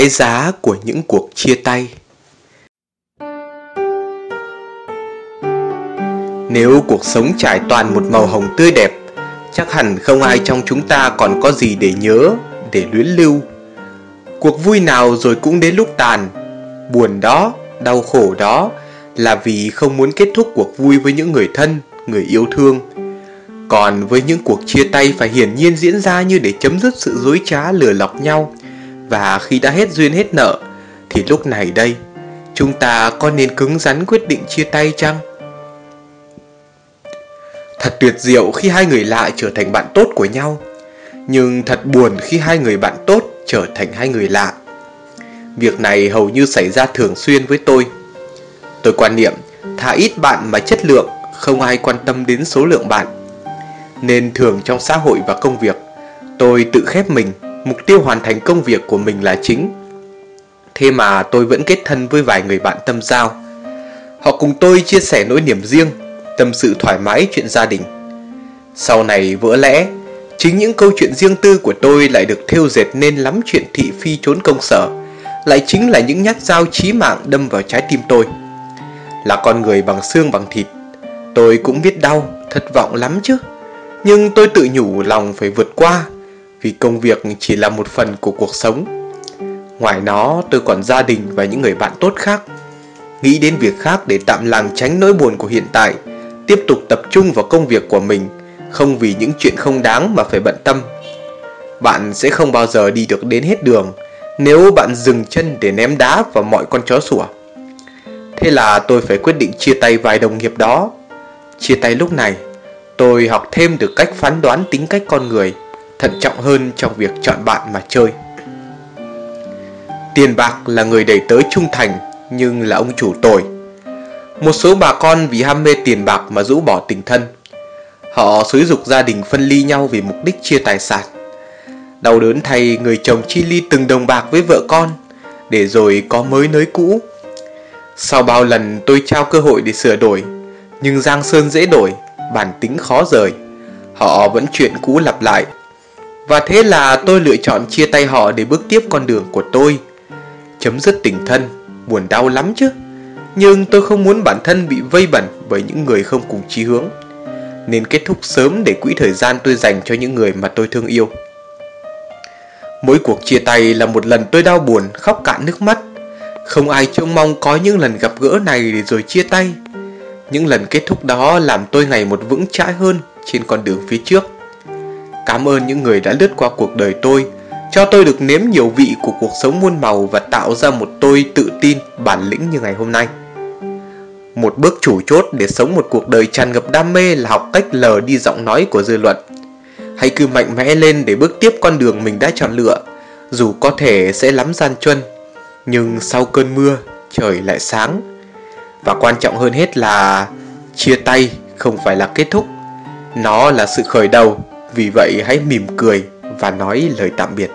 cái giá của những cuộc chia tay. Nếu cuộc sống trải toàn một màu hồng tươi đẹp, chắc hẳn không ai trong chúng ta còn có gì để nhớ, để luyến lưu. Cuộc vui nào rồi cũng đến lúc tàn. Buồn đó, đau khổ đó là vì không muốn kết thúc cuộc vui với những người thân, người yêu thương. Còn với những cuộc chia tay phải hiển nhiên diễn ra như để chấm dứt sự dối trá lừa lọc nhau và khi đã hết duyên hết nợ, thì lúc này đây, chúng ta có nên cứng rắn quyết định chia tay chăng? Thật tuyệt diệu khi hai người lạ trở thành bạn tốt của nhau, nhưng thật buồn khi hai người bạn tốt trở thành hai người lạ. Việc này hầu như xảy ra thường xuyên với tôi. Tôi quan niệm, thà ít bạn mà chất lượng, không ai quan tâm đến số lượng bạn. Nên thường trong xã hội và công việc, tôi tự khép mình mục tiêu hoàn thành công việc của mình là chính. Thế mà tôi vẫn kết thân với vài người bạn tâm giao. Họ cùng tôi chia sẻ nỗi niềm riêng, tâm sự thoải mái chuyện gia đình. Sau này vỡ lẽ, chính những câu chuyện riêng tư của tôi lại được thêu dệt nên lắm chuyện thị phi trốn công sở, lại chính là những nhát dao chí mạng đâm vào trái tim tôi. Là con người bằng xương bằng thịt, tôi cũng biết đau, thất vọng lắm chứ. Nhưng tôi tự nhủ lòng phải vượt qua vì công việc chỉ là một phần của cuộc sống. Ngoài nó, tôi còn gia đình và những người bạn tốt khác. Nghĩ đến việc khác để tạm làng tránh nỗi buồn của hiện tại, tiếp tục tập trung vào công việc của mình, không vì những chuyện không đáng mà phải bận tâm. Bạn sẽ không bao giờ đi được đến hết đường nếu bạn dừng chân để ném đá vào mọi con chó sủa. Thế là tôi phải quyết định chia tay vài đồng nghiệp đó. Chia tay lúc này, tôi học thêm được cách phán đoán tính cách con người thận trọng hơn trong việc chọn bạn mà chơi. Tiền bạc là người đẩy tới trung thành, nhưng là ông chủ tồi. Một số bà con vì ham mê tiền bạc mà rũ bỏ tình thân. Họ xúi dục gia đình phân ly nhau vì mục đích chia tài sản. Đau đớn thay người chồng chi ly từng đồng bạc với vợ con, để rồi có mới nới cũ. Sau bao lần tôi trao cơ hội để sửa đổi, nhưng giang sơn dễ đổi, bản tính khó rời. Họ vẫn chuyện cũ lặp lại và thế là tôi lựa chọn chia tay họ để bước tiếp con đường của tôi. Chấm dứt tình thân, buồn đau lắm chứ. Nhưng tôi không muốn bản thân bị vây bẩn bởi những người không cùng chí hướng. Nên kết thúc sớm để quỹ thời gian tôi dành cho những người mà tôi thương yêu. Mỗi cuộc chia tay là một lần tôi đau buồn, khóc cạn nước mắt. Không ai trông mong có những lần gặp gỡ này để rồi chia tay. Những lần kết thúc đó làm tôi ngày một vững chãi hơn trên con đường phía trước cảm ơn những người đã lướt qua cuộc đời tôi, cho tôi được nếm nhiều vị của cuộc sống muôn màu và tạo ra một tôi tự tin, bản lĩnh như ngày hôm nay. Một bước chủ chốt để sống một cuộc đời tràn ngập đam mê là học cách lờ đi giọng nói của dư luận. Hãy cứ mạnh mẽ lên để bước tiếp con đường mình đã chọn lựa, dù có thể sẽ lắm gian truân, nhưng sau cơn mưa, trời lại sáng. Và quan trọng hơn hết là chia tay không phải là kết thúc, nó là sự khởi đầu vì vậy hãy mỉm cười và nói lời tạm biệt.